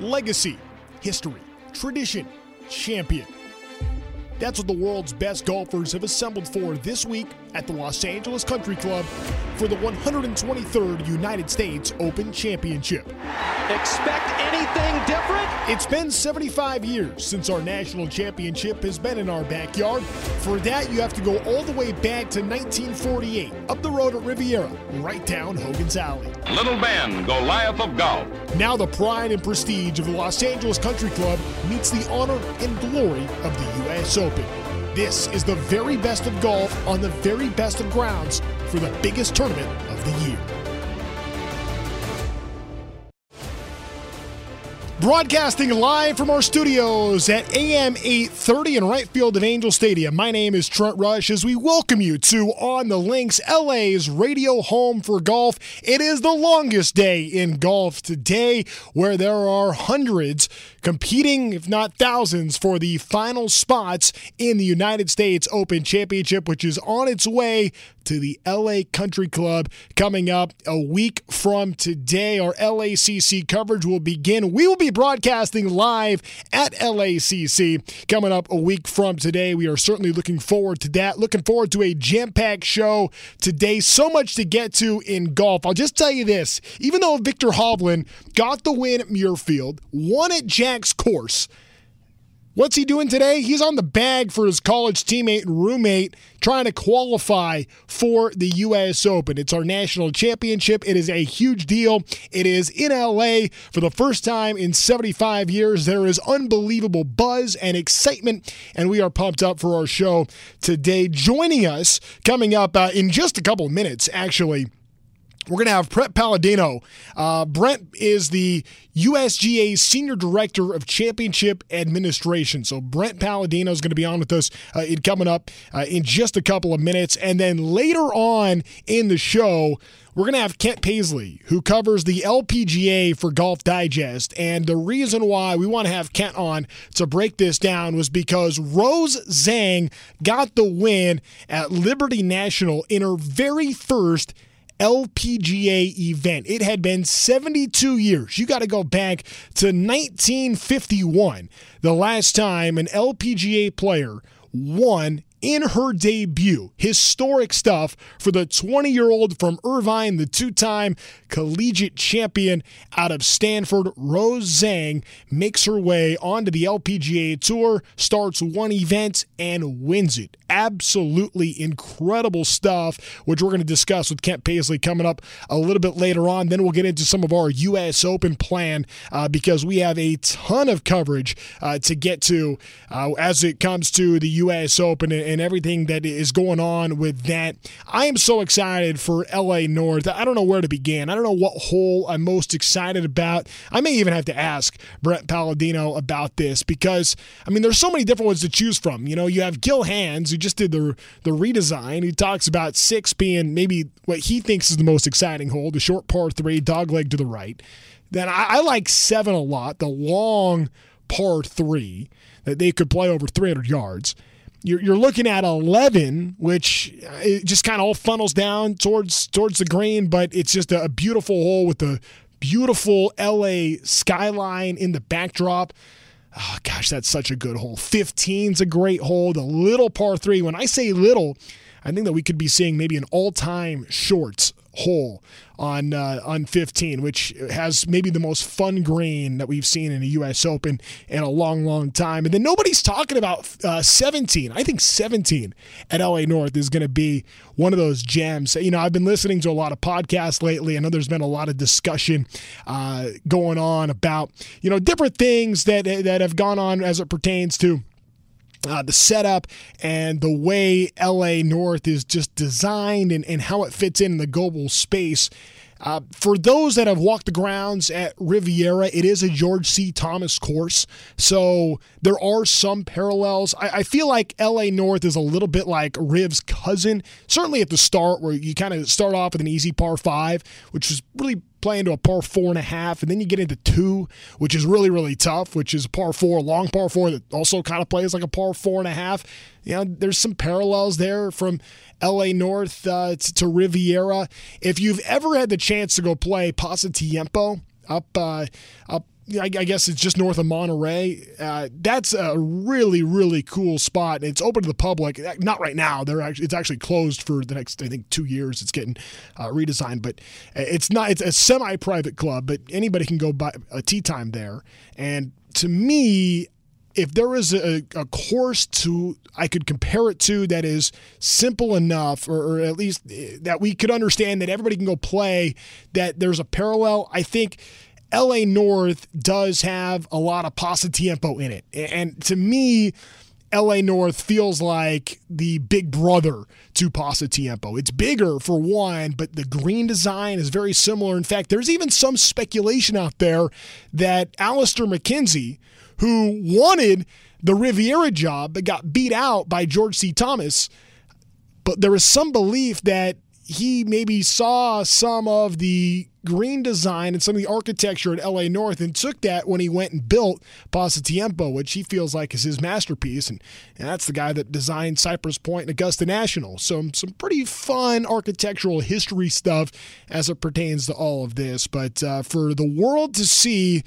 legacy, history, tradition, champion. That's what the world's best golfers have assembled for this week at the Los Angeles Country Club for the 123rd United States Open Championship. Expect anything different? It's been 75 years since our national championship has been in our backyard. For that, you have to go all the way back to 1948, up the road at Riviera, right down Hogan's Alley. Little Ben, Goliath of golf. Now the pride and prestige of the Los Angeles Country Club meets the honor and glory of the U.S. Open. This is the very best of golf on the very best of grounds for the biggest tournament of the year. Broadcasting live from our studios at AM 830 in right field of Angel Stadium. My name is Trent Rush as we welcome you to On the Links, LA's radio home for golf. It is the longest day in golf today where there are hundreds competing, if not thousands, for the final spots in the United States Open Championship, which is on its way to the LA Country Club coming up a week from today. Our LACC coverage will begin. We will be broadcasting live at LACC coming up a week from today. We are certainly looking forward to that. Looking forward to a jam packed show today. So much to get to in golf. I'll just tell you this even though Viktor Hovland got the win at Muirfield, won at Jack's course, What's he doing today? He's on the bag for his college teammate and roommate trying to qualify for the U.S. Open. It's our national championship. It is a huge deal. It is in LA for the first time in 75 years. There is unbelievable buzz and excitement, and we are pumped up for our show today. Joining us coming up uh, in just a couple of minutes, actually. We're going to have Brent Paladino. Uh, Brent is the USGA Senior Director of Championship Administration. So Brent Paladino is going to be on with us uh, in coming up uh, in just a couple of minutes. And then later on in the show, we're going to have Kent Paisley, who covers the LPGA for Golf Digest. And the reason why we want to have Kent on to break this down was because Rose Zhang got the win at Liberty National in her very first LPGA event. It had been 72 years. You got to go back to 1951, the last time an LPGA player won in her debut. Historic stuff for the 20 year old from Irvine, the two time collegiate champion out of Stanford. Rose Zhang makes her way onto the LPGA Tour, starts one event, and wins it. Absolutely incredible stuff, which we're going to discuss with Kent Paisley coming up a little bit later on. Then we'll get into some of our U.S. Open plan uh, because we have a ton of coverage uh, to get to uh, as it comes to the U.S. Open and, and everything that is going on with that. I am so excited for LA North. I don't know where to begin. I don't know what hole I'm most excited about. I may even have to ask Brent Paladino about this because, I mean, there's so many different ones to choose from. You know, you have Gil Hanse, who just did the, the redesign. He talks about six being maybe what he thinks is the most exciting hole, the short par three, dog leg to the right. Then I, I like seven a lot, the long par three that they could play over 300 yards you're, you're looking at 11, which uh, it just kind of all funnels down towards towards the green, but it's just a, a beautiful hole with the beautiful LA skyline in the backdrop. Oh, gosh, that's such a good hole. 15's a great hole. The little par three. When I say little, I think that we could be seeing maybe an all time shorts hole on uh, on 15, which has maybe the most fun green that we've seen in a U.S. Open in a long, long time. And then nobody's talking about uh, 17. I think 17 at LA North is going to be one of those gems. You know, I've been listening to a lot of podcasts lately. I know there's been a lot of discussion uh, going on about you know different things that that have gone on as it pertains to uh, the setup and the way LA North is just designed and, and how it fits in the global space. Uh, for those that have walked the grounds at Riviera, it is a George C. Thomas course. So there are some parallels. I, I feel like LA North is a little bit like Riv's cousin, certainly at the start, where you kind of start off with an easy par five, which was really play into a par four and a half, and then you get into two, which is really, really tough, which is a par four, long par four that also kind of plays like a par four and a half. You know, there's some parallels there from LA North uh, to, to, Riviera. If you've ever had the chance to go play Pasatiempo up uh, up I, guess it's just north of Monterey. Uh, that's a really, really cool spot. It's open to the public. Not right now. They're actually, it's actually closed for the next, I think, two years. It's getting uh, redesigned, but it's not. It's a semi-private club, but anybody can go buy a tea time there. And to me, if there was a, a, course to I could compare it to that is simple enough, or, or, at least eh, that we could understand that everybody can go play, that there's a parallel, I think LA North does have a lot of Pasatiempo in it. And to me, LA North feels like the big brother to Pasatiempo. It's bigger for one, but the green design is very similar. In fact, there's even some speculation out there that Alister MacKenzie, who wanted the Riviera job but got beat out by George C. Thomas, but there is some belief that he maybe saw some of the green design and some of the architecture at LA North and took that when he went and built Pasatiempo, which he feels like is his masterpiece. And, and that's the guy that designed Cypress Point and Augusta National. So some pretty fun architectural history stuff as it pertains to all of this. But uh, for the world to see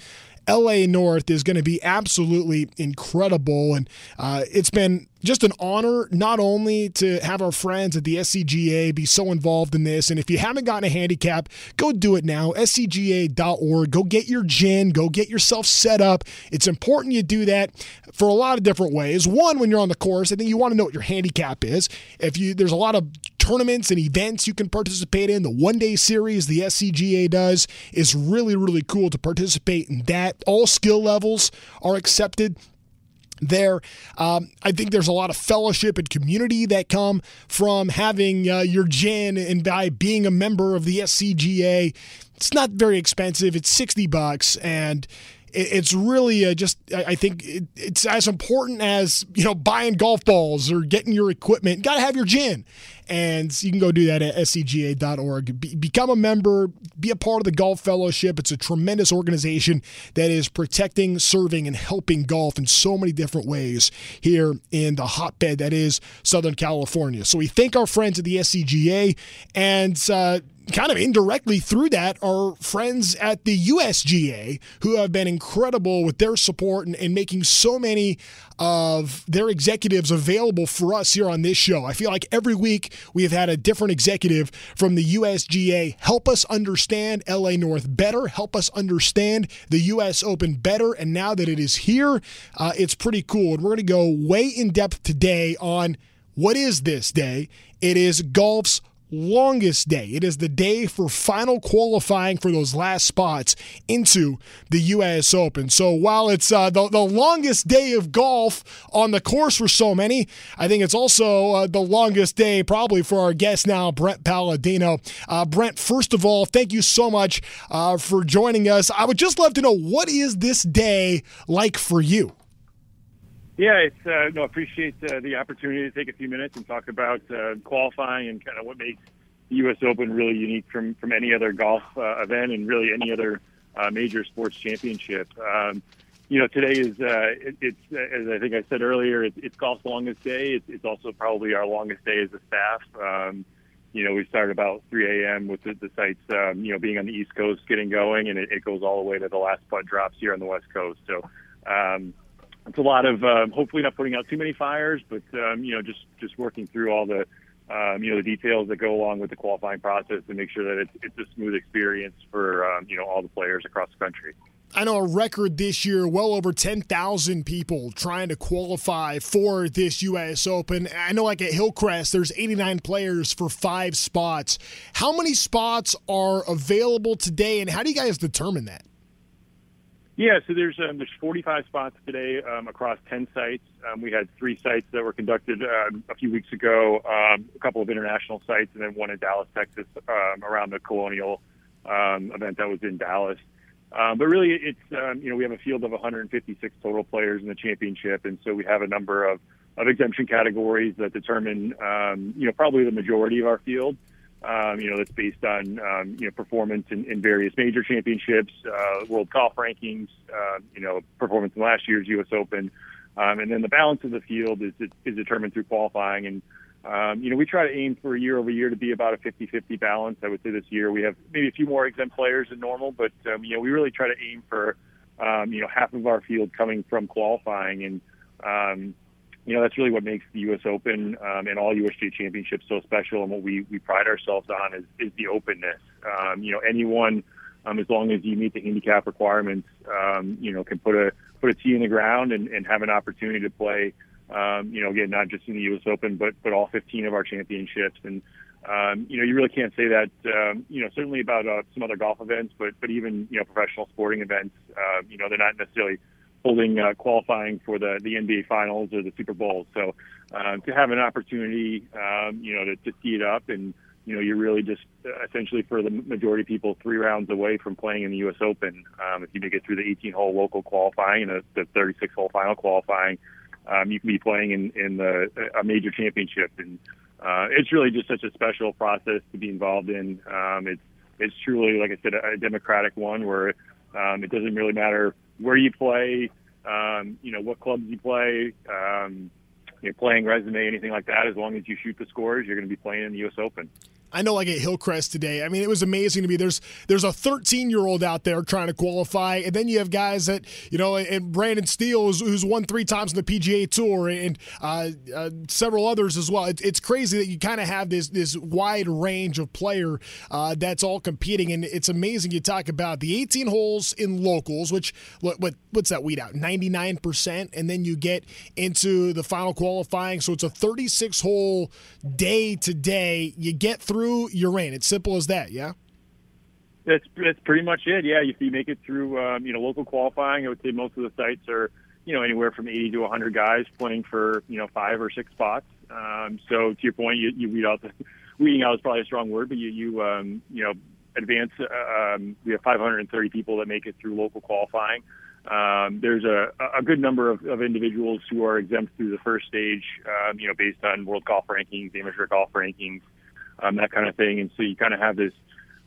LA North is going to be absolutely incredible. And uh, it's been just an honor not only to have our friends at the SCGA be so involved in this. And if you haven't gotten a handicap, go do it now. SCGA.org. Go get your GHIN. Go get yourself set up. It's important you do that for a lot of different ways. One, when you're on the course, I think you want to know what your handicap is. If you there's a lot of tournaments and events you can participate in. The one day series the SCGA does is really, really cool to participate in that. All skill levels are accepted there. Um, I think there's a lot of fellowship and community that come from having uh, your GHIN and by being a member of the SCGA. It's not very expensive. It's 60 bucks and it's really uh, just I think it's as important as you know buying golf balls or getting your equipment. Got to have your GHIN, and you can go do that at scga.org. Be, become a member, be a part of the Golf Fellowship. It's a tremendous organization that is protecting, serving, and helping golf in so many different ways here in the hotbed that is Southern California. So we thank our friends at the SCGA and. Uh, kind of indirectly through that are friends at the USGA who have been incredible with their support and, and, making so many of their executives available for us here on this show. I feel like every week we have had a different executive from the USGA help us understand LA North better, help us understand the US Open better. And now that it is here, uh, it's pretty cool. And we're going to go way in depth today on what is this day? It is golf's longest day. It is the day for final qualifying for those last spots into the U.S. Open. So while it's uh, the, the longest day of golf on the course for so many, I think it's also uh, the longest day probably for our guest now, Brent Paladino. Uh, Brent, first of all, thank you so much uh, for joining us. I would just love to know what is this day like for you? Yeah, it's uh, no appreciate uh, the opportunity to take a few minutes and talk about uh, qualifying and kind of what makes the U.S. Open really unique from from any other golf uh, event and really any other uh, major sports championship. Um, you know, today is uh, it, it's as I think I said earlier, it, it's golf's longest day. It's, it's also probably our longest day as a staff. Um, you know, we start about 3 a.m. with the, the sites, um, you know, being on the East Coast, getting going, and it, it goes all the way to the last putt drops here on the West Coast. So. Um, it's a lot of um, hopefully not putting out too many fires, but um, you know just just working through all the um, you know the details that go along with the qualifying process to make sure that it's, it's a smooth experience for um, you know all the players across the country. I know a record this year, well over 10,000 people trying to qualify for this U.S. Open. I know, like at Hillcrest, there's 89 players for five spots. How many spots are available today, and how do you guys determine that? Yeah, so there's um, there's 45 spots today um, across 10 sites. Um, we had three sites that were conducted um, a few weeks ago, um, a couple of international sites, and then one in Dallas, Texas, um, around the Colonial event that was in Dallas. But really, it's you know we have a field of 156 total players in the championship, and so we have a number of of exemption categories that determine you know probably the majority of our field um, you know, that's based on, um, you know, performance in, in various major championships, uh, world golf rankings, uh, you know, performance in last year's U.S. Open. Um, and then the balance of the field is, is determined through qualifying. And, um, you know, we try to aim for year over year to be about a 50-50 balance. I would say this year we have maybe a few more exempt players than normal, but, um, you know, we really try to aim for, um, you know, half of our field coming from qualifying, and um, you know that's really what makes the U.S. Open um, and all USGA championships so special. And what we we pride ourselves on is is the openness. Um, you know, anyone, um, as long as you meet the handicap requirements, um, you know, can put a put a tee in the ground and, and have an opportunity to play. Um, you know, again, not just in the U.S. Open, but but all 15 of our championships. And um, you know, you really can't say that. Um, you know, certainly about uh, some other golf events, but but even you know professional sporting events. Uh, you know, they're not necessarily holding uh, qualifying for the the NBA Finals or the Super Bowl. So uh, to have an opportunity, um, you know, to, to tee it up and you know, you're really just uh, essentially for the majority of people three rounds away from playing in the U.S. Open. Um, if you make it through the 18-hole local qualifying and the 36-hole final qualifying, um, you can be playing in, in the, a major championship. And uh, it's really just such a special process to be involved in. Um, it's it's truly, like I said, a, a democratic one where um, it doesn't really matter where you play, um, you know, what clubs you play, um, you know, playing resume, anything like that. As long as you shoot the scores, you're going to be playing in the U.S. Open. I know like at Hillcrest today. I mean, it was amazing to me. There's there's a 13 year old out there trying to qualify, and then you have guys that you know, and Brendan Steele who's, won three times on the PGA Tour, and uh, uh, several others as well. It, it's crazy that you kind of have this this wide range of player uh, that's all competing, and it's amazing. You talk about the 18 holes in locals, which what, what what's that weed out 99 percent, and then you get into the final qualifying, so it's a 36 hole day today. You get through through Uranus. It's simple as that, yeah? That's, that's pretty much it, yeah. If you make it through, um, you know, local qualifying, I would say most of the sites are, you know, anywhere from 80 to 100 guys playing for, you know, five or six spots. Um, so to your point, you, you weed out the, weeding out is probably a strong word, but you, you, um, you know, advance, um, we have 530 people that make it through local qualifying. Um, there's a, a good number of, of individuals who are exempt through the first stage, um, you know, based on world golf rankings, amateur golf rankings, um, that kind of thing. And so you kind of have this,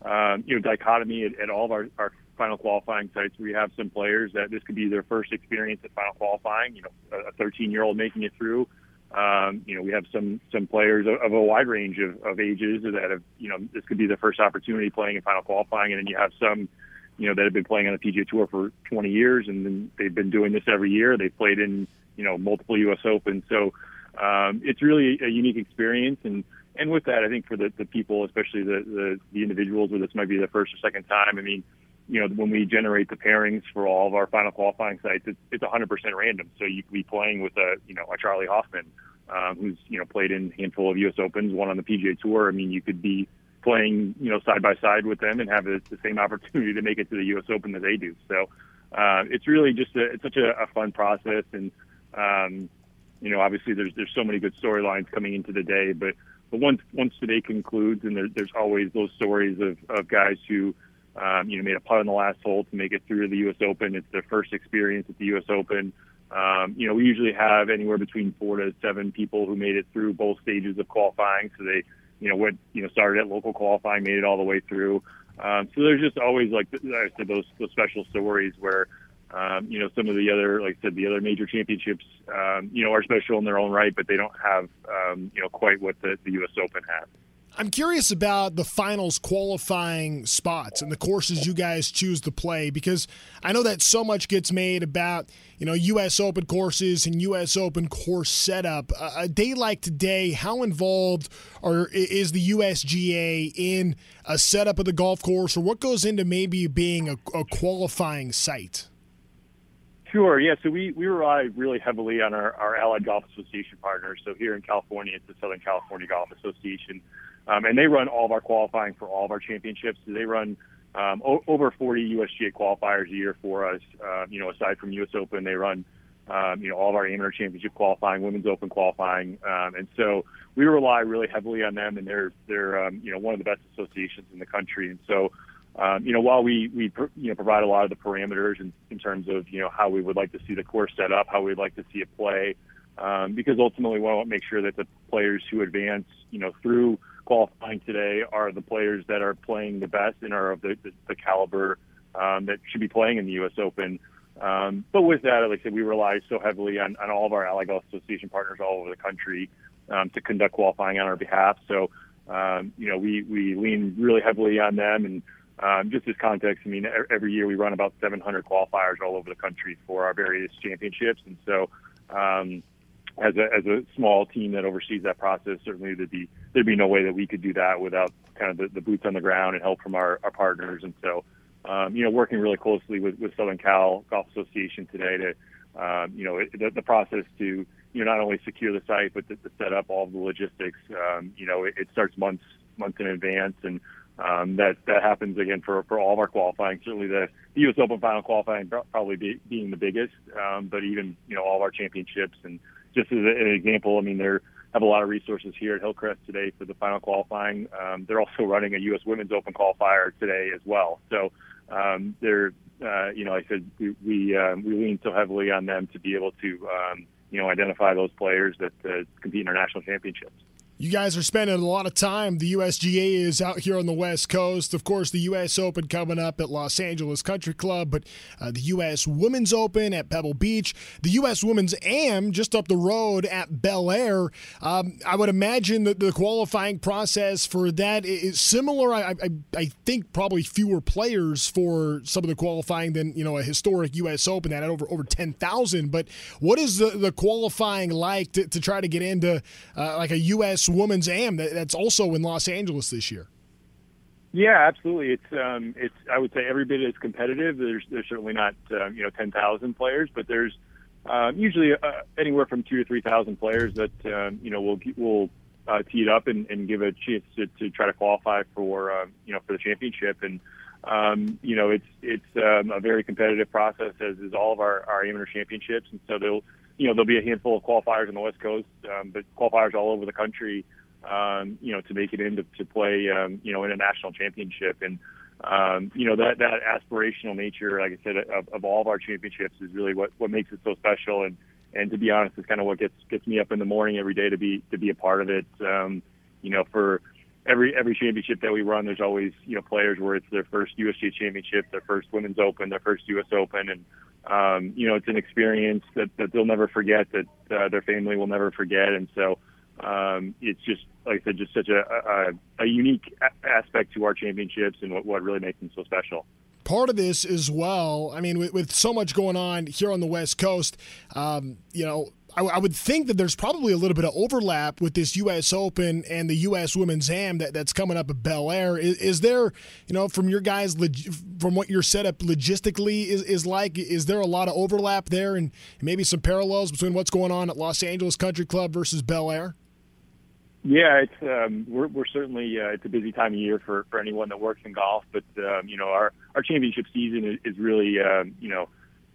um, you know, dichotomy at, at all of our, our final qualifying sites. We have some players that this could be their first experience at final qualifying. You know, a 13 year old making it through. Um, you know, we have some some players of, of a wide range of, of ages that have, you know, this could be their first opportunity playing in final qualifying, and then you have some, you know, that have been playing on the PGA Tour for 20 years, and then they've been doing this every year. They've played in, you know, multiple U.S. Opens, so um, it's really a unique experience, and and with that, I think for the, the people, especially the, the, the individuals where this might be the first or second time, I mean, you know, when we generate the pairings for all of our final qualifying sites, it's, it's 100% random. So you could be playing with a, you know, a Charley Hoffman, um, who's, you know, played in a handful of U.S. Opens, one on the PGA Tour. I mean, you could be playing, you know, side by side with them and have the, the same opportunity to make it to the U.S. Open that they do. So uh, it's really just a, it's such a, a fun process. And, um, you know, obviously there's, there's so many good storylines coming into the day, but but once once today concludes, and there, there's always those stories of, of guys who, um, you know, made a putt on the last hole to make it through the U.S. Open. It's their first experience at the U.S. Open. Um, you know, we usually have anywhere between four to seven people who made it through both stages of qualifying. So they, you know, went, you know, started at local qualifying, made it all the way through. Um, so there's just always like I said, those those special stories where um, you know, some of the other, like I said, the other major championships, um, you know, are special in their own right, but they don't have, um, you know, quite what the, the U.S. Open has. I'm curious about the finals qualifying spots and the courses you guys choose to play because I know that so much gets made about, you know, U.S. Open courses and U.S. Open course setup. a day like today, how involved are, is the USGA in a setup of the golf course or what goes into maybe being a, a qualifying site? Sure. Yeah. So we, we rely really heavily on our, our Allied Golf Association partners. So here in California, it's the Southern California Golf Association. Um, and they run all of our qualifying for all of our championships. So they run um, o- over 40 USGA qualifiers a year for us. Uh, you know, aside from US Open, they run, um, you know, all of our amateur championship qualifying, women's open qualifying. Um, and so we rely really heavily on them and they're, they're, um, you know, one of the best associations in the country. And so, um, you know, while we, we you know, provide a lot of the parameters in, in terms of, you know, how we would like to see the course set up, how we'd like to see it play, um, because ultimately we want to make sure that the players who advance, you know, through qualifying today are the players that are playing the best and are of the, the, the caliber um, that should be playing in the U.S. Open. Um, but with that, like I said, we rely so heavily on, on all of our Allied Golf Association partners all over the country um, to conduct qualifying on our behalf. So, um, you know, we, we lean really heavily on them and um, just as context, I mean, every year we run about 700 qualifiers all over the country for our various championships, and so um, as a as a small team that oversees that process, certainly there'd be there'd be no way that we could do that without kind of the, the boots on the ground and help from our, our partners, and so um, you know, working really closely with, with Southern Cal Golf Association today to um, you know, it, the, the process to you know not only secure the site but to, to set up all the logistics. Um, you know, it, it starts months months in advance, and um, that that happens again for for all of our qualifying. Certainly, the, the U.S. Open final qualifying probably be, being the biggest, um, but even you know all of our championships. And just as an example, I mean, they have a lot of resources here at Hillcrest today for the final qualifying. Um, they're also running a U.S. Women's Open qualifier today as well. So um, they're uh, you know, I said we we, um, we lean so heavily on them to be able to um, you know identify those players that uh, compete in our national championships. You guys are spending a lot of time. The USGA is out here on the West Coast. Of course, the U.S. Open coming up at Los Angeles Country Club, but uh, the U.S. Women's Open at Pebble Beach, the U.S. Women's AM just up the road at Bel Air. Um, I would imagine that the qualifying process for that is similar. I, I, I, think probably fewer players for some of the qualifying than you know a historic U.S. Open that had over over ten thousand. But what is the, the qualifying like to, to try to get into uh, like a U.S women's AM that, that's also in Los Angeles this year. Yeah, absolutely. It's um, it's I would say every bit as competitive. There's there's certainly not um, you know ten thousand players, but there's um, usually uh, anywhere from two to three thousand players that um, you know will will uh, tee it up and, and give a chance to, to try to qualify for um, you know for the championship. And um, you know it's it's um, a very competitive process as is all of our our amateur championships. And so they'll you know, there'll be a handful of qualifiers on the West Coast, um, but qualifiers all over the country, um, you know, to make it in to, play, um, you know, in a national championship. And, um, you know, that, that aspirational nature, like I said, of, of all of our championships is really what, what makes it so special. And, and to be honest, is kind of what gets, gets me up in the morning every day to be, to be a part of it. Um, you know, for every, every championship that we run, there's always, you know, players where it's their first USGA championship, their first women's open, their first US open. And, um, you know, it's an experience that, that they'll never forget, that uh, their family will never forget. And so um, it's just, like I said, just such a, a, a unique a- aspect to our championships and what, what really makes them so special part of this as well. I mean, with, with, so much going on here on the West Coast, um, you know, I, I, would think that there's probably a little bit of overlap with this U.S. Open and the U.S. Women's Am that, that's coming up at Bel Air. Is, is, there, you know, from your guys, from what your setup logistically is, is like, is there a lot of overlap there and maybe some parallels between what's going on at Los Angeles Country Club versus Bel Air? Yeah, it's um, we're, we're certainly uh, it's a busy time of year for, for anyone that works in golf, but um, you know our our championship season is, is really um, you know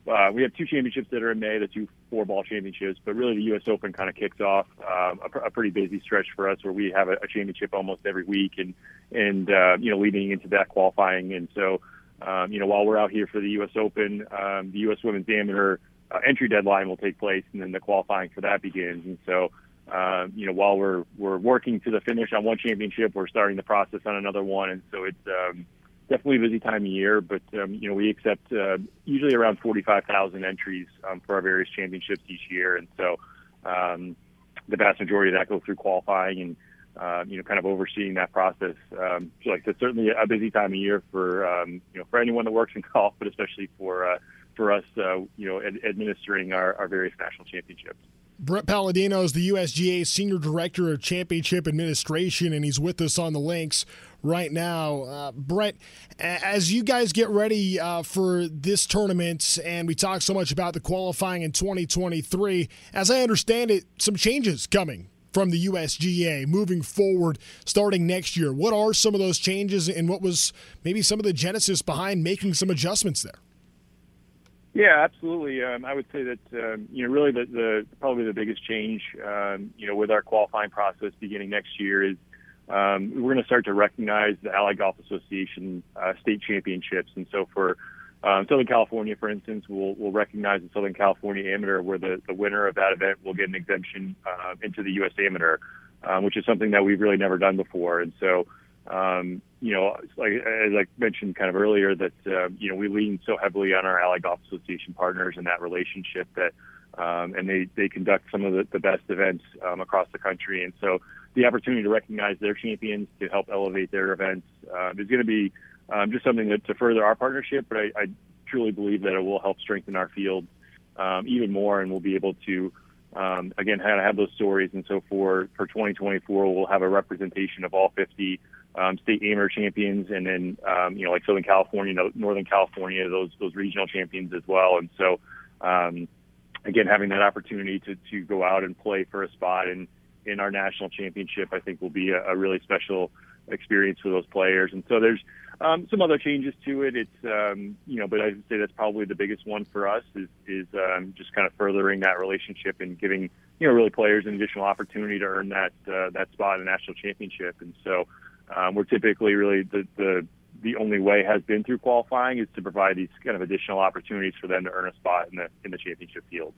uh, we have two championships that are in May, the two four ball championships, but really the U.S. Open kind of kicks off um, a, a pretty busy stretch for us where we have a, a championship almost every week and, and, uh, you know, leading into that qualifying. And so, um, you know, while we're out here for the U.S. Open, um, the U.S. Women's Amateur uh, entry deadline will take place and then the qualifying for that begins. And so, uh, you know, while we're, we're working to the finish on one championship, we're starting the process on another one. And so it's, um, definitely a busy time of year, but um, you know we accept uh, usually around 45,000 entries um, for our various championships each year, and so um, the vast majority of that goes through qualifying and uh, you know kind of overseeing that process. Um, so like it's certainly a busy time of year for um, you know for anyone that works in golf, but especially for uh, for us uh, you know ad- administering our, our various national championships. Brett Paladino is the USGA Senior Director of Championship Administration, and he's with us on the links right now. Uh, Brett, as you guys get ready uh, for this tournament, and we talk so much about the qualifying in 2023, as I understand it, some changes coming from the USGA moving forward starting next year. What are some of those changes, and what was maybe some of the genesis behind making some adjustments there? Yeah, absolutely. Um, I would say that um, you know really the, the probably the biggest change um, you know with our qualifying process beginning next year is um, we're going to start to recognize the Allied Golf Association uh, state championships, and so for um, Southern California, for instance, we'll, we'll recognize the Southern California Amateur, where the, the winner of that event will get an exemption uh, into the U.S. Amateur, um, which is something that we've really never done before. And so, um, you know, like as I mentioned kind of earlier, that uh, you know we lean so heavily on our Allied Golf Association partners and that relationship that, um, and they they conduct some of the, the best events um, across the country, and so the opportunity to recognize their champions to help elevate their events uh, is going to be um, just something that, to further our partnership. But I, I truly believe that it will help strengthen our field um, even more, and we'll be able to. Um, again, have those stories, and so for for 2024, we'll have a representation of all 50 um, state AIMER champions, and then um, you know like Southern California, Northern California, those those regional champions as well. And so, again, having that opportunity to to go out and play for a spot in in our national championship, I think will be a, a really special experience for those players. And so there's um, some other changes to it. It's um, you know, but I'd say that's probably the biggest one for us is is um, just kind of furthering that relationship and giving you know really players an additional opportunity to earn that uh, that spot in the national championship. And so um, we're typically really the, the the only way has been through qualifying is to provide these kind of additional opportunities for them to earn a spot in the in the championship field.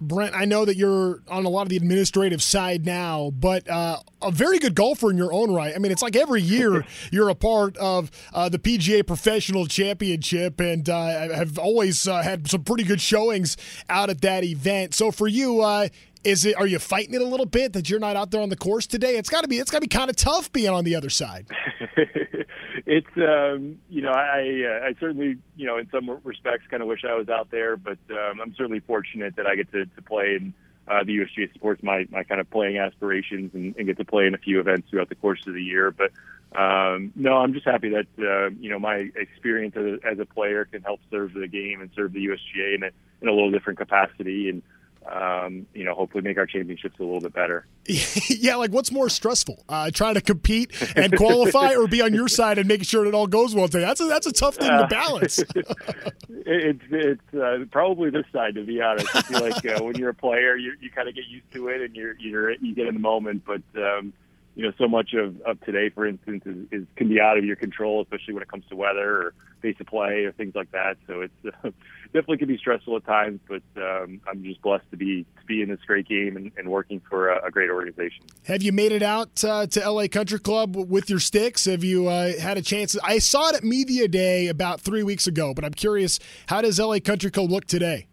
Brent, I know that you're on a lot of the administrative side now, but uh, a very good golfer in your own right. I mean, it's like every year you're a part of uh, the PGA Professional Championship and uh, have always uh, had some pretty good showings out at that event. So for you, uh, is it? Are you fighting it a little bit that you're not out there on the course today? It's got to be. It's got to be kind of tough being on the other side. it's um, you know I I certainly you know in some respects kind of wish I was out there, but um, I'm certainly fortunate that I get to, to play and uh, the USGA supports my my kind of playing aspirations and, and get to play in a few events throughout the course of the year. But um, no, I'm just happy that uh, you know my experience as a, as a player can help serve the game and serve the USGA in a, in a little different capacity and um, you know, hopefully make our championships a little bit better. yeah, like what's more stressful, uh, trying to compete and qualify, or be on your side and making sure it all goes well today? That's a, that's a tough thing to balance. it's it's uh, probably this side, to be honest. I feel like uh, when you're a player, you you kind of get used to it and you're you're you get in the moment, but. Um, you know, so much of, of today, for instance, is, is can be out of your control, especially when it comes to weather or pace of play or things like that. So it's uh, definitely can be stressful at times, but um, I'm just blessed to be to be in this great game and, and working for a, a, great organization. Have you made it out uh, to LA Country Club with your sticks? Have you uh, had a chance? I saw it at Media Day about three weeks ago, but I'm curious, how does LA Country Club look today?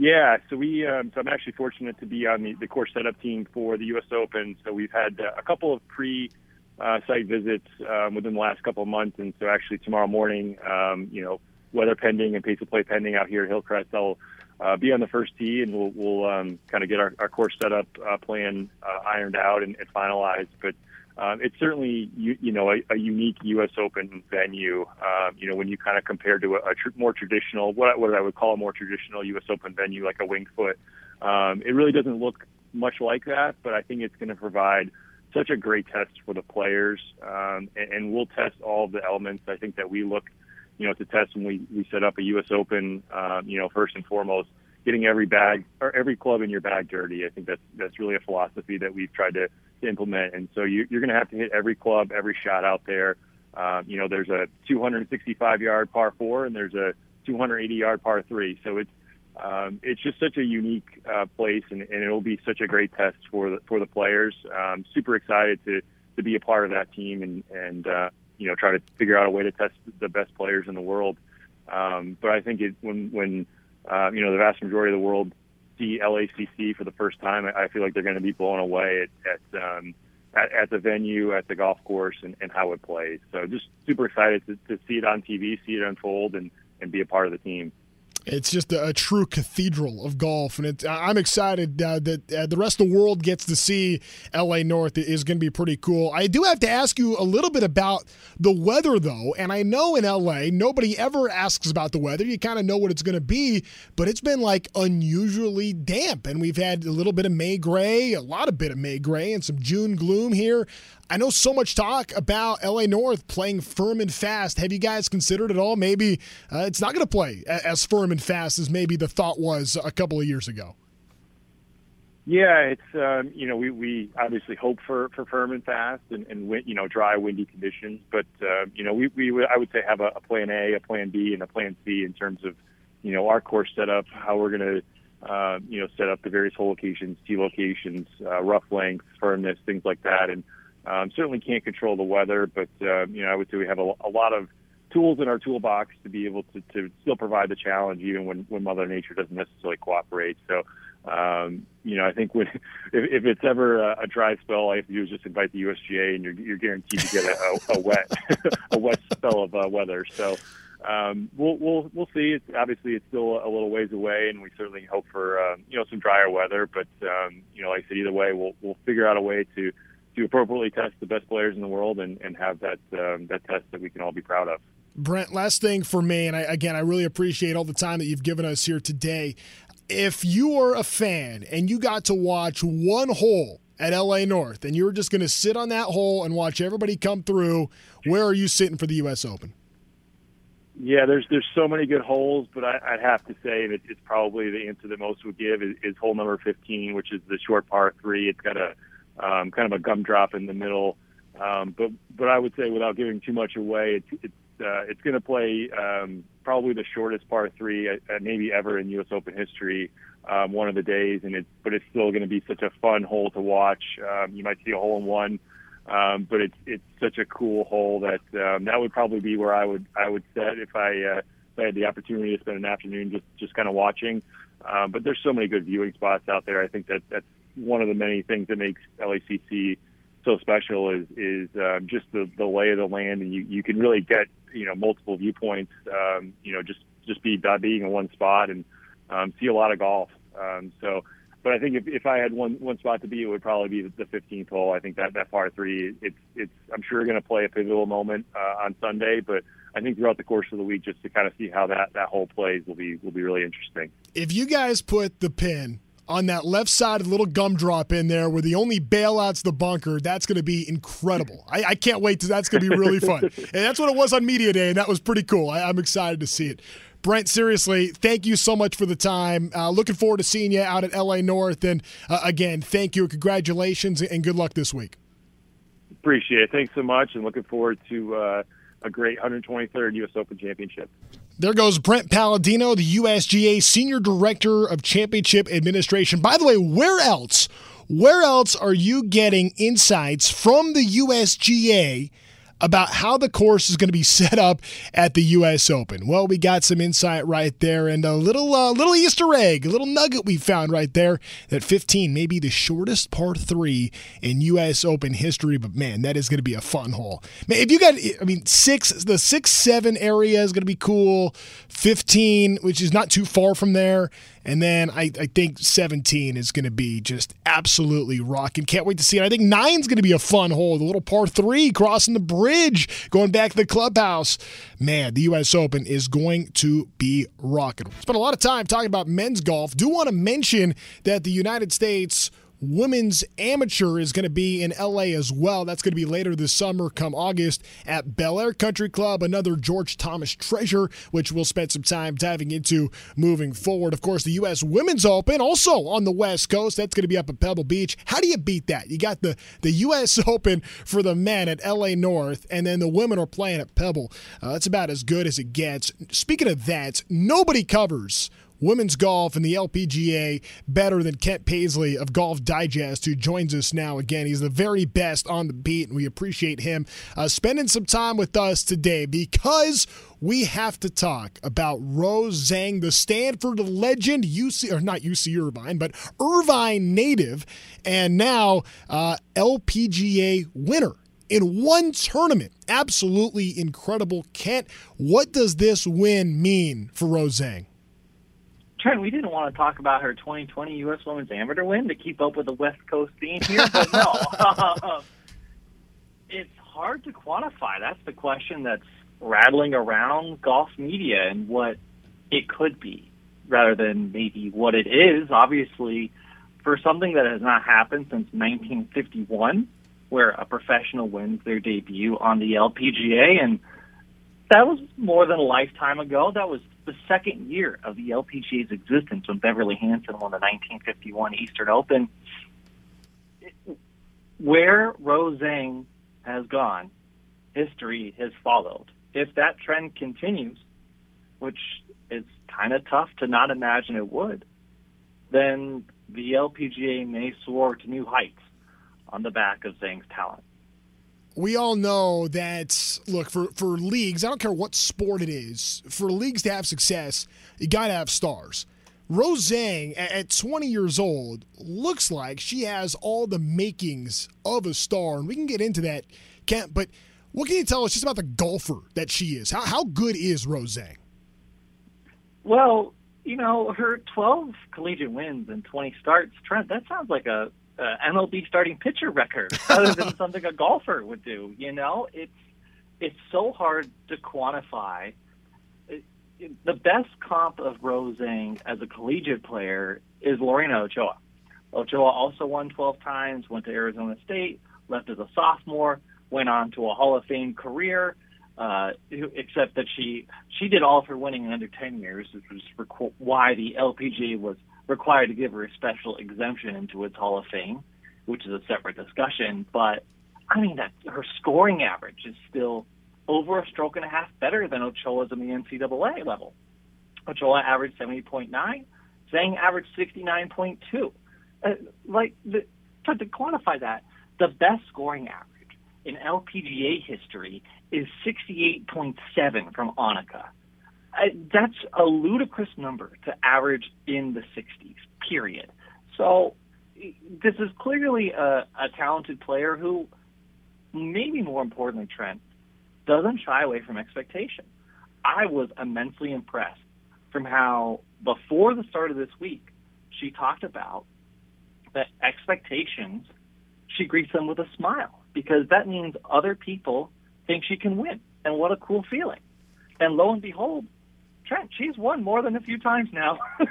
Yeah, so we um, so I'm actually fortunate to be on the, the course setup team for the U.S. Open. So we've had uh, a couple of pre uh, site visits um, within the last couple of months, and so actually tomorrow morning, um, you know, weather pending and pace of play pending out here at Hillcrest, I'll uh, be on the first tee, and we'll, we'll um, kind of get our, our course setup uh, plan uh, ironed out and, and finalized. But um, it's certainly you, you know a, a unique U.S. Open venue. Um, you know when you kind of compare to a, a tr- more traditional what what I would call a more traditional U.S. Open venue like a Winged Foot. Um, it really doesn't look much like that, but I think it's going to provide such a great test for the players, um, and, and we'll test all of the elements. I think that we look, you know, to test when we we set up a U.S. Open. Um, you know, first and foremost, getting every bag or every club in your bag dirty. I think that's that's really a philosophy that we've tried to to implement. And so you, you're going to have to hit every club, every shot out there. Um, you know, there's a 265 yard par four and there's a 280 yard par three. So it's um, it's just such a unique uh, place, and, and it'll be such a great test for the for the players. Um, super excited to to be a part of that team and and uh, you know try to figure out a way to test the best players in the world. Um, but I think it, when when uh, you know the vast majority of the world see LACC for the first time, I feel like they're going to be blown away at at, um, at, at the venue, at the golf course, and, and how it plays. So just super excited to, to see it on TV, see it unfold, and and be a part of the team. It's just a, a, true cathedral of golf, and it, I'm excited uh, that uh, the rest of the world gets to see LA North. Is going to be pretty cool. I do have to ask you a little bit about the weather, though, and I know in LA nobody ever asks about the weather. You kind of know what it's going to be, but it's been like unusually damp, and we've had a little bit of May gray, a lot of bit of May gray, and some June gloom here. I know so much talk about LA North playing firm and fast. Have you guys considered at all? Maybe uh, it's not going to play as firm and fast as maybe the thought was a couple of years ago. Yeah, it's um, you know we, we obviously hope for, for firm and fast and, and you know dry windy conditions, but uh, you know we, we I would say have a, a plan A, a plan B, and a plan C in terms of you know our course setup, how we're going to uh, you know set up the various hole locations, tee locations, uh, rough length, firmness, things like that, and um, certainly can't control the weather, but uh, you know I would say we have a, a lot of tools in our toolbox to be able to, to still provide the challenge even when, when Mother Nature doesn't necessarily cooperate. So, um, you know, I think when if, if it's ever a, a dry spell, all I have to do is just invite the USGA, and you're, you're guaranteed to get a, a, a wet a wet spell of uh, weather. So. Um, we'll we'll we'll see. It's obviously it's still a little ways away, and we certainly hope for um, you know some drier weather. But um, you know, like I said, either way, we'll we'll figure out a way to to appropriately test the best players in the world and, and have that um, that test that we can all be proud of. Brent, last thing for me, and I, again, I really appreciate all the time that you've given us here today. If you are a fan and you got to watch one hole at LA North and you were just going to sit on that hole and watch everybody come through, where are you sitting for the U.S. Open? Yeah, there's there's so many good holes, but I, I'd have to say that it's probably the answer that most would give is, is hole number 15, which is the short par three. It's got a um, kind of a gumdrop in the middle, um, but but I would say without giving too much away, it's it's uh, it's going to play um, probably the shortest par three uh, maybe ever in U.S. Open history. Um, one of the days, and it's but it's still going to be such a fun hole to watch. Um, you might see a hole in one um, but it's it's such a cool hole that um, that would probably be where I would I would set if I uh, if I had the opportunity to spend an afternoon just just kind of watching. Um, but there's so many good viewing spots out there. I think that that's one of the many things that makes LACC so special is is um, just the the lay of the land, and you you can really get you know multiple viewpoints. Um, you know, just just be by being in one spot and um, see a lot of golf. Um, so but I think if, if I had one one spot to be, it would probably be the 15th hole. I think that that par three, it's it's I'm sure going to play a pivotal moment uh, on Sunday, but I think throughout the course of the week, just to kind of see how that that hole plays will be will be really interesting. If you guys put the pin on that left side, a little gumdrop in there where the only bailout's the bunker. That's going to be incredible. I, I, can't wait to. That's going to be really fun. and that's what it was on media day, and that was pretty cool. I, I'm excited to see it. Brent, seriously, thank you so much for the time. Uh, looking forward to seeing you out at LA North. And uh, again, thank you. Congratulations and good luck this week. Appreciate it. Thanks so much. And looking forward to uh, a great 123rd U.S. Open Championship. There goes Brent Paladino, the USGA Senior Director of Championship Administration. By the way, where else? Where else are you getting insights from the USGA? About how the course is going to be set up at the U.S. Open. Well, we got some insight right there, and a little uh, little Easter egg, a little nugget we found right there that 15 may be the shortest par three in U.S. Open history. But man, that is going to be a fun hole. Man, if you got, I mean, six, the six seven area is going to be cool. 15, which is not too far from there. And then I, I think 17 is going to be just absolutely rocking. Can't wait to see it. I think nine's going to be a fun hole. The little par three crossing the bridge, going back to the clubhouse. Man, the U.S. Open is going to be rocking. Spent a lot of time talking about men's golf. Do want to mention that the United States women's amateur is going to be in LA as well. That's going to be later this summer, come August, at Bel Air Country Club, another George Thomas treasure, which we'll spend some time diving into moving forward. Of course, the U.S. Women's Open, also on the West Coast. That's going to be up at Pebble Beach. How do you beat that? You got the, the U.S. Open for the men at LA North, and then the women are playing at Pebble. Uh, that's about as good as it gets. Speaking of that, nobody covers women's golf and the LPGA better than Kent Paisley of Golf Digest, who joins us now again. He's the very best on the beat, and we appreciate him uh, spending some time with us today because we have to talk about Rose Zhang, the Stanford legend, UC or not UC Irvine, but Irvine native, and now uh, LPGA winner in one tournament. Absolutely incredible. Kent, what does this win mean for Rose Zhang? Trent, we didn't want to talk about her 2020 U.S. Women's Amateur win to keep up with the West Coast theme here, but no. it's hard to quantify. That's the question that's rattling around golf media and what it could be rather than maybe what it is. Obviously, for something that has not happened since 1951, where a professional wins their debut on the LPGA, and that was more than a lifetime ago. That was the second year of the LPGA's existence when Beverly Hanson won the 1951 Eastern Open. Where Rose Zhang has gone, history has followed. If that trend continues, which is kind of tough to not imagine it would, then the LPGA may soar to new heights on the back of Zhang's talent. We all know that look for for leagues. I don't care what sport it is. For leagues to have success, you got to have stars. Rose Zhang, at 20 years old, looks like she has all the makings of a star, and we can get into that. Kent, but what can you tell us just about the golfer that she is? How how good is Rose Zhang? Well, you know, her 12 collegiate wins and 20 starts, Trent, that sounds like a, a MLB starting pitcher record rather than something a golfer would do. You know, it's it's so hard to quantify. It, it, the best comp of Rose Zhang as a collegiate player is Lorena Ochoa. Ochoa also won 12 times, went to Arizona State, left as a sophomore, went on to a Hall of Fame career uh, except that she she did all of her winning in under 10 years, which was why the LPGA was required to give her a special exemption into its Hall of Fame, which is a separate discussion. But I mean that her scoring average is still over a stroke and a half better than Ochoa's in the NCAA level. Ochoa averaged 70.9, Zhang averaged 69.2. Uh, like the, to quantify that, the best scoring average in LPGA history is 68.7 from Annika. I, that's a ludicrous number to average in the 60s, period. So this is clearly a, a talented player who, maybe more importantly, Trent, doesn't shy away from expectation. I was immensely impressed from how, before the start of this week, she talked about that expectations, she greets them with a smile because that means other people think she can win. And what a cool feeling. And lo and behold, Trent, she's won more than a few times now.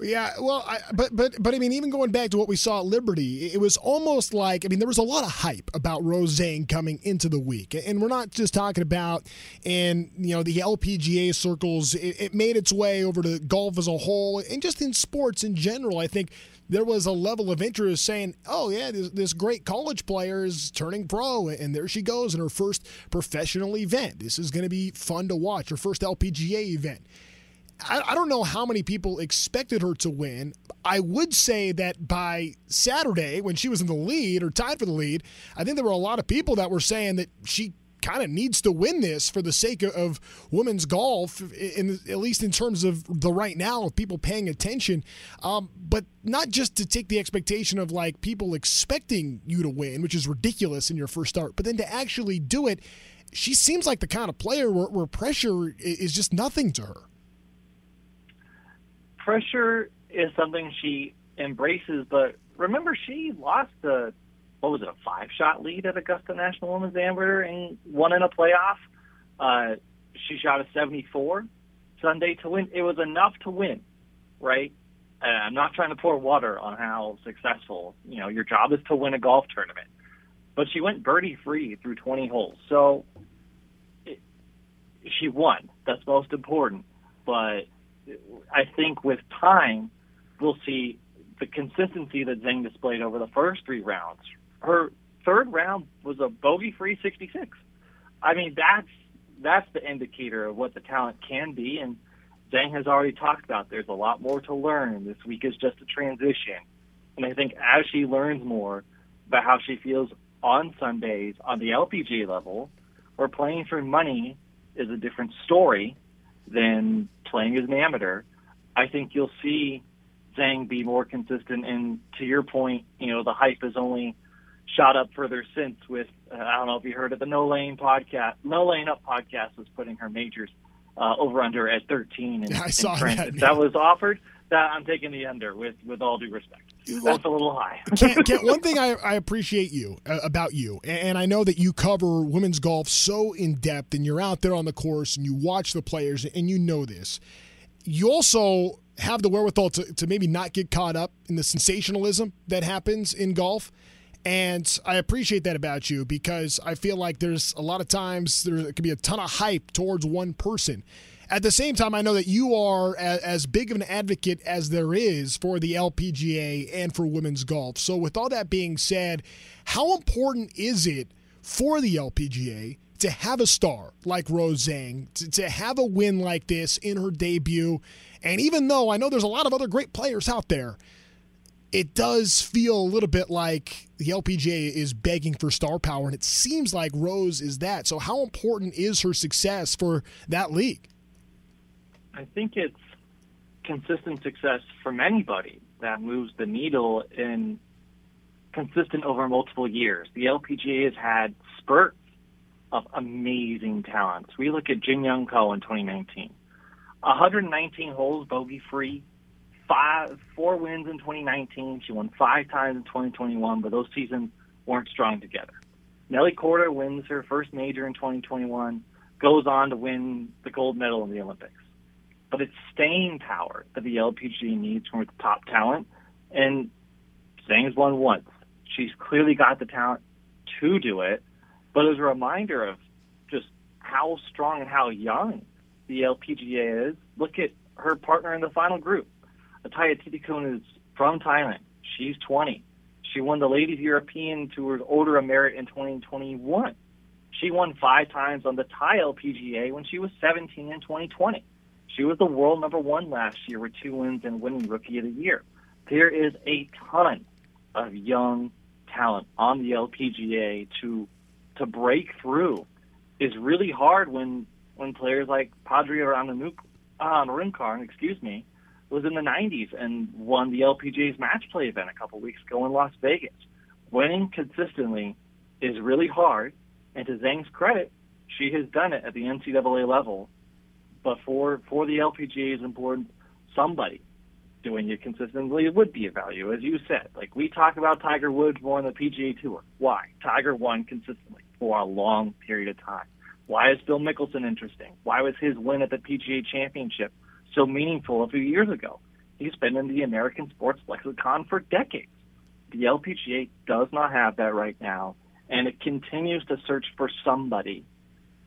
Yeah, well, I, but but but I mean, even going back to what we saw at Liberty, it was almost like I mean, there was a lot of hype about Rose Zhang coming into the week, and we're not just talking about in you know the LPGA circles. It, it made its way over to golf as a whole, and just in sports in general. I think there was a level of interest saying, "Oh yeah, this, this great college player is turning pro, and there she goes in her first professional event. This is going to be fun to watch. Her first LPGA event." I, I don't know how many people expected her to win. I would say that by Saturday, when she was in the lead or tied for the lead, I think there were a lot of people that were saying that she kind of needs to win this for the sake of women's golf, in, at least in terms of the right now of people paying attention. Um, but not just to take the expectation of like people expecting you to win, which is ridiculous in your first start, but then to actually do it. She seems like the kind of player where, where pressure is just nothing to her pressure is something she embraces, but remember she lost a what was it, a five shot lead at Augusta National Women's Amateur and won in a playoff. Uh, she shot a 74 Sunday to win. It was enough to win, right? And I'm not trying to pour water on how successful, you know, your job is to win a golf tournament. But she went birdie free through 20 holes. So it, she won. That's most important. But I think with time, we'll see the consistency that Zhang displayed over the first three rounds. Her third round was a bogey-free 66. I mean, that's that's the indicator of what the talent can be. And Zhang has already talked about there's a lot more to learn. This week is just a transition. And I think as she learns more about how she feels on Sundays on the LPGA level, where playing for money is a different story than playing as an amateur, I think you'll see Zhang be more consistent. And to your point, you know, the hype is only shot up further since with, uh, I don't know if you heard of the No Laying podcast. No Laying Up podcast was putting her majors uh, over under at 13. And, yeah, I saw that. That was offered. That I'm taking the under with, with all due respect. That's a little high. Kent, Kent, one thing I, I appreciate you uh, about you, and I know that you cover women's golf so in depth, and you're out there on the course and you watch the players, and you know this. You also have the wherewithal to, to maybe not get caught up in the sensationalism that happens in golf. And I appreciate that about you because I feel like there's a lot of times there can be a ton of hype towards one person. At the same time, I know that you are as big of an advocate as there is for the LPGA and for women's golf. So, with all that being said, how important is it for the LPGA to have a star like Rose Zhang, to, to have a win like this in her debut? And even though I know there's a lot of other great players out there, it does feel a little bit like the LPGA is begging for star power, and it seems like Rose is that. So, how important is her success for that league? I think it's consistent success from anybody that moves the needle in consistent over multiple years. The LPGA has had spurts of amazing talents. We look at Jin Young Ko in 2019. 119 holes bogey free, five four wins in 2019. She won five times in 2021, but those seasons weren't strong together. Nelly Korda wins her first major in 2021, goes on to win the gold medal in the Olympics. But it's staying power that the LPGA needs from its top talent, and Zhang's won once. She's clearly got the talent to do it, but as a reminder of just how strong and how young the LPGA is, look at her partner in the final group. Atthaya Thitikul is from Thailand. She's 20. She won the Ladies European Tour's Order of Merit in 2021. She won five times on the Thai LPGA when she was 17 in 2020. She was the world number one last year with two wins and winning Rookie of the Year. There is a ton of young talent on the LPGA to to break through is really hard when when players like Pajaree Anannarukarn, uh, excuse me, was in the 90s and won the LPGA's match play event a couple weeks ago in Las Vegas. Winning consistently is really hard, and to Zhang's credit, she has done it at the NCAA level. But for for the LPGA is important. Somebody doing it consistently would be a value, as you said. Like we talk about Tiger Woods more on the PGA Tour. Why? Tiger won consistently for a long period of time. Why is Phil Mickelson interesting? Why was his win at the PGA Championship so meaningful a few years ago? He's been in the American sports lexicon for decades. The LPGA does not have that right now, and it continues to search for somebody.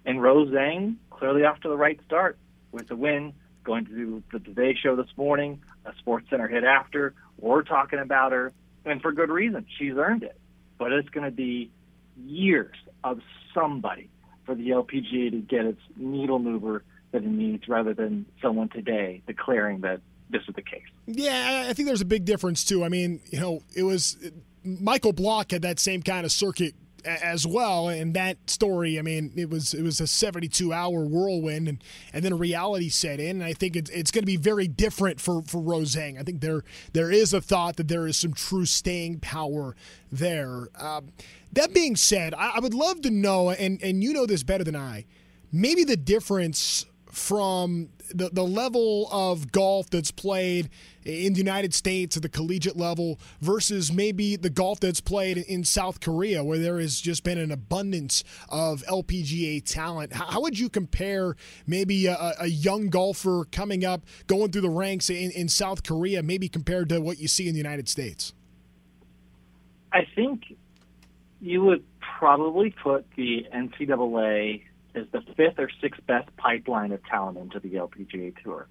And Rose Zhang, clearly off to the right start with the win, going to do the Today Show this morning, a Sports Center hit after. We're talking about her, and for good reason. She's earned it. But it's going to be years of somebody for the LPGA to get its needle mover that it needs rather than someone today declaring that this is the case. Yeah, I think there's a big difference too. I mean, you know, it was Michael Block had that same kind of circuit as well. And that story, I mean, it was it was a 72 hour whirlwind, and and then reality set in. And I think it's it's going to be very different for for Rose I think there there is a thought that there is some true staying power there. Um, that being said, I, I would love to know, and and you know this better than I, maybe the difference from the, the level of golf that's played in the United States at the collegiate level versus maybe the golf that's played in South Korea, where there has just been an abundance of LPGA talent. How, would you compare maybe a, a, young golfer coming up, going through the ranks in, in South Korea, maybe compared to what you see in the United States? I think you would probably put the NCAA is the fifth or sixth best pipeline of talent into the LPGA Tour.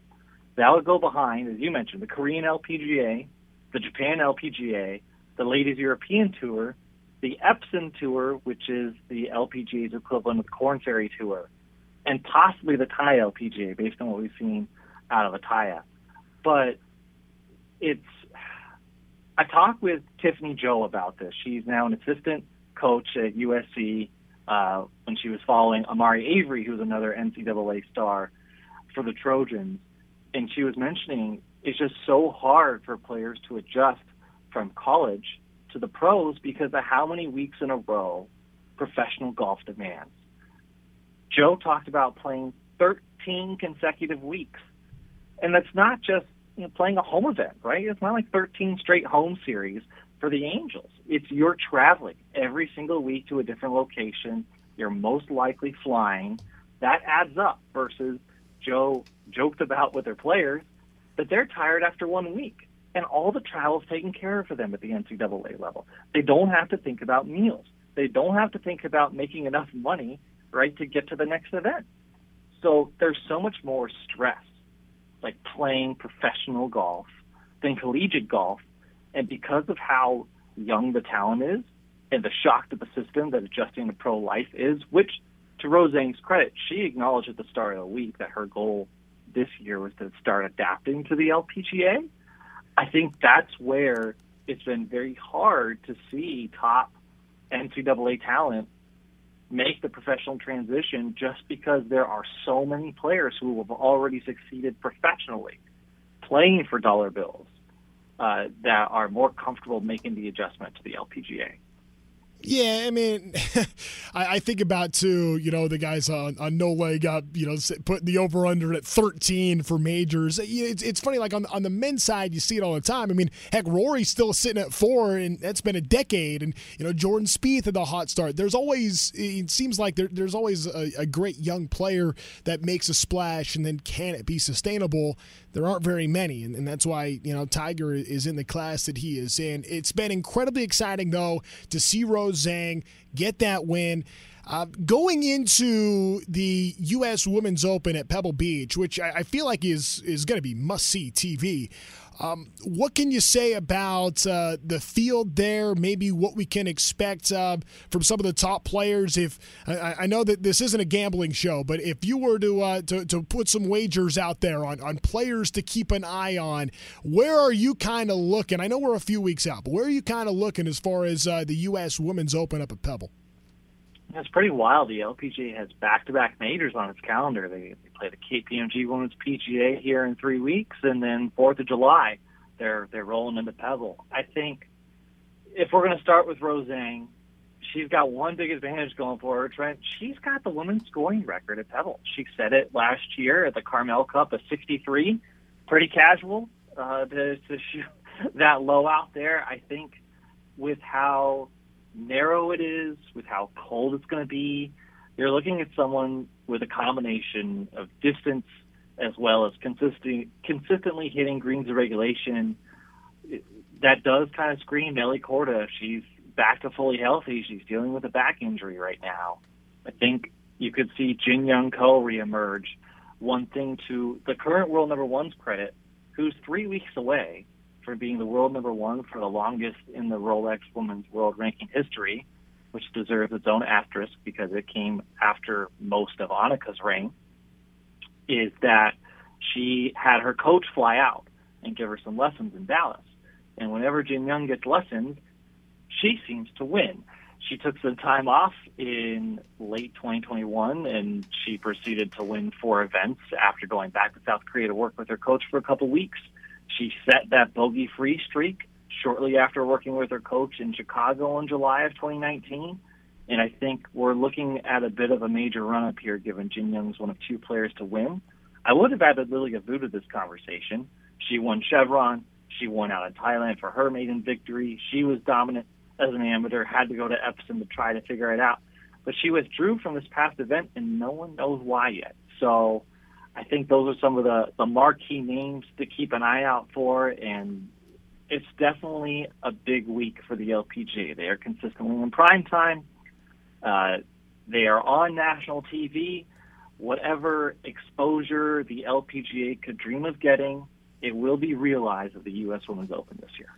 That would go behind, as you mentioned, the Korean LPGA, the Japan LPGA, the Ladies European Tour, the Epson Tour, which is the LPGA's equivalent of the Corn Ferry Tour, and possibly the Thai LPGA, based on what we've seen out of Atthaya. But it's I talked with Tiffany Joh about this. She's now an assistant coach at USC uh, when she was following Amari Avery, who's another NCAA star for the Trojans. And she was mentioning it's just so hard for players to adjust from college to the pros because of how many weeks in a row professional golf demands. Joh talked about playing 13 consecutive weeks. And that's not just you know, playing a home event, right? It's not like 13 straight home series for the Angels. It's you're traveling every single week to a different location. You're most likely flying. That adds up versus Joh joked about with their players that they're tired after one week. And all the travel's taken care of for them at the NCAA level. They don't have to think about meals. They don't have to think about making enough money, right, to get to the next event. So there's so much more stress, like playing professional golf, than collegiate golf and because of how young the talent is and the shock to the system that adjusting to pro life is, which to Rose Zhang's credit, she acknowledged at the start of the week that her goal this year was to start adapting to the LPGA. I think that's where it's been very hard to see top NCAA talent make the professional transition just because there are so many players who have already succeeded professionally playing for dollar bills uh, that are more comfortable making the adjustment to the LPGA. Yeah, I mean, I, think about too. You know, the guys on, on no leg up. You know, putting the over under at thirteen for majors. It's, it's funny. Like on on the men's side, you see it all the time. I mean, heck, Rory's still sitting at four, and that's been a decade. And you know, Jordan Spieth had the hot start. There's always it seems like there, there's always a, a great young player that makes a splash, and then can it be sustainable? There aren't very many, and, and that's why you know Tiger is in the class that he is in. It's been incredibly exciting though to see Rose Zhang get that win. Uh, going into the U.S. Women's Open at Pebble Beach, which I, I feel like is is going to be must see TV. Um, what can you say about uh, the field there? Maybe what we can expect uh, from some of the top players. If I, I, know that this isn't a gambling show, but if you were to uh, to, to put some wagers out there on on players to keep an eye on, where are you kind of looking? I know we're a few weeks out, but where are you kind of looking as far as uh, the U.S. Women's Open up at Pebble? It's pretty wild. The LPGA has back-to-back majors on its calendar. They play the KPMG Women's PGA here in three weeks, and then Fourth of July, they're they're rolling into Pebble. I think if we're going to start with Rose Zhang, she's got one big advantage going for her. Trent, she's got the women's scoring record at Pebble. She set it last year at the Carmel Cup, a 63. Pretty casual uh, to, to shoot that low out there. I think with how narrow it is, with how cold it's going to be. You're looking at someone with a combination of distance as well as consistent, consistently hitting greens of regulation. That does kind of scream Nelly Korda. She's back to fully healthy. She's dealing with a back injury right now. I think you could see Jin Young Ko reemerge. One thing to the current world number one's credit, who's three weeks away from being the world number one for the longest in the Rolex Women's World Ranking history, which deserves its own asterisk because it came after most of Annika's reign, is that she had her coach fly out and give her some lessons in Dallas. And whenever Jin Young gets lessons, she seems to win. She took some time off in late 2021 and she proceeded to win four events after going back to South Korea to work with her coach for a couple weeks. She set that bogey free streak shortly after working with her coach in Chicago in July of 2019. And I think we're looking at a bit of a major run up here, given Jin Young's one of two players to win. I would have added Lilia Vu to this conversation. She won Chevron. She won out in Thailand for her maiden victory. She was dominant as an amateur, had to go to Epson to try to figure it out. But she withdrew from this past event, and no one knows why yet. So I think those are some of the, the marquee names to keep an eye out for, and it's definitely a big week for the LPGA. They are consistently in prime time. Uh, they are on national TV. Whatever exposure the LPGA could dream of getting, it will be realized at the U.S. Women's Open this year.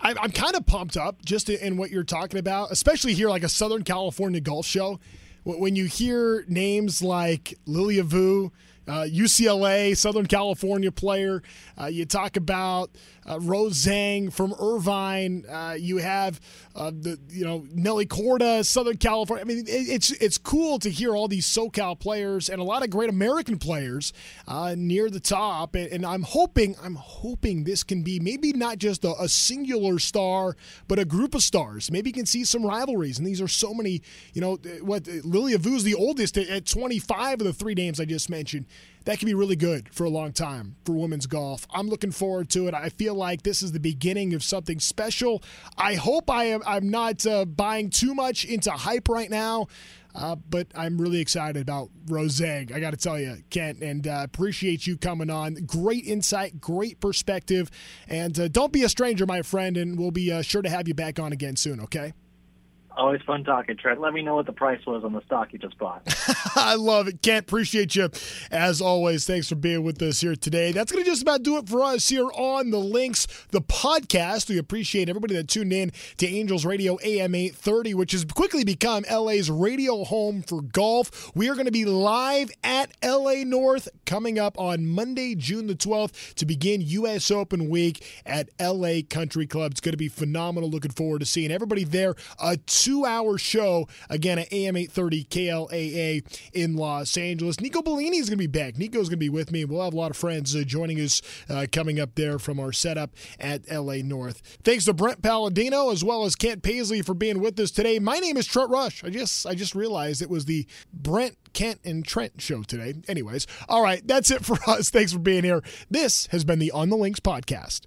I'm kind of pumped up just in what you're talking about, especially here, like a Southern California golf show. When you hear names like Lilia Vu, uh, UCLA, Southern California player. Uh, you talk about uh, Rose Zhang from Irvine. Uh, you have uh, the you know Nelly Korda, Southern California. I mean, it, it's it's cool to hear all these SoCal players and a lot of great American players uh, near the top. And, and, I'm hoping I'm hoping this can be maybe not just a, a, singular star, but a group of stars. Maybe you can see some rivalries. And these are so many. You know, what Lilia is the oldest at 25 of the three names I just mentioned that could be really good for a long time for women's golf. I'm looking forward to it. I feel like this is the beginning of something special. I hope I am I'm not uh, buying too much into hype right now. Uh, but I'm really excited about Rose Zhang. I got to tell you, Kent, and uh, appreciate you coming on. Great insight, great perspective, and uh, don't be a stranger, my friend. And we'll be uh, sure to have you back on again soon. Okay. Always fun talking, Trent. Let me know what the price was on the stock you just bought. I love it. Kent appreciate you. As always, thanks for being with us here today. That's going to just about do it for us here on the Links, the podcast. We appreciate everybody that tuned in to Angels Radio AM 830, which has quickly become LA's radio home for golf. We are going to be live at LA North coming up on Monday, June the 12th to begin U.S. Open week at LA Country Club. It's going to be phenomenal. Looking forward to seeing everybody there. A two hour show again at AM 830 KLAA in Los Angeles. Nico Bellini is going to be back. Nico's going to be with me. We'll have a lot of friends uh, joining us uh, coming up there from our setup at LA North. Thanks to Brent Paladino as well as Kent Paisley for being with us today. My name is Trent Rush. I just I just realized it was the Brent Kent and Trent show today. Anyways, all right, that's it for us. Thanks for being here. This has been the On the Links podcast.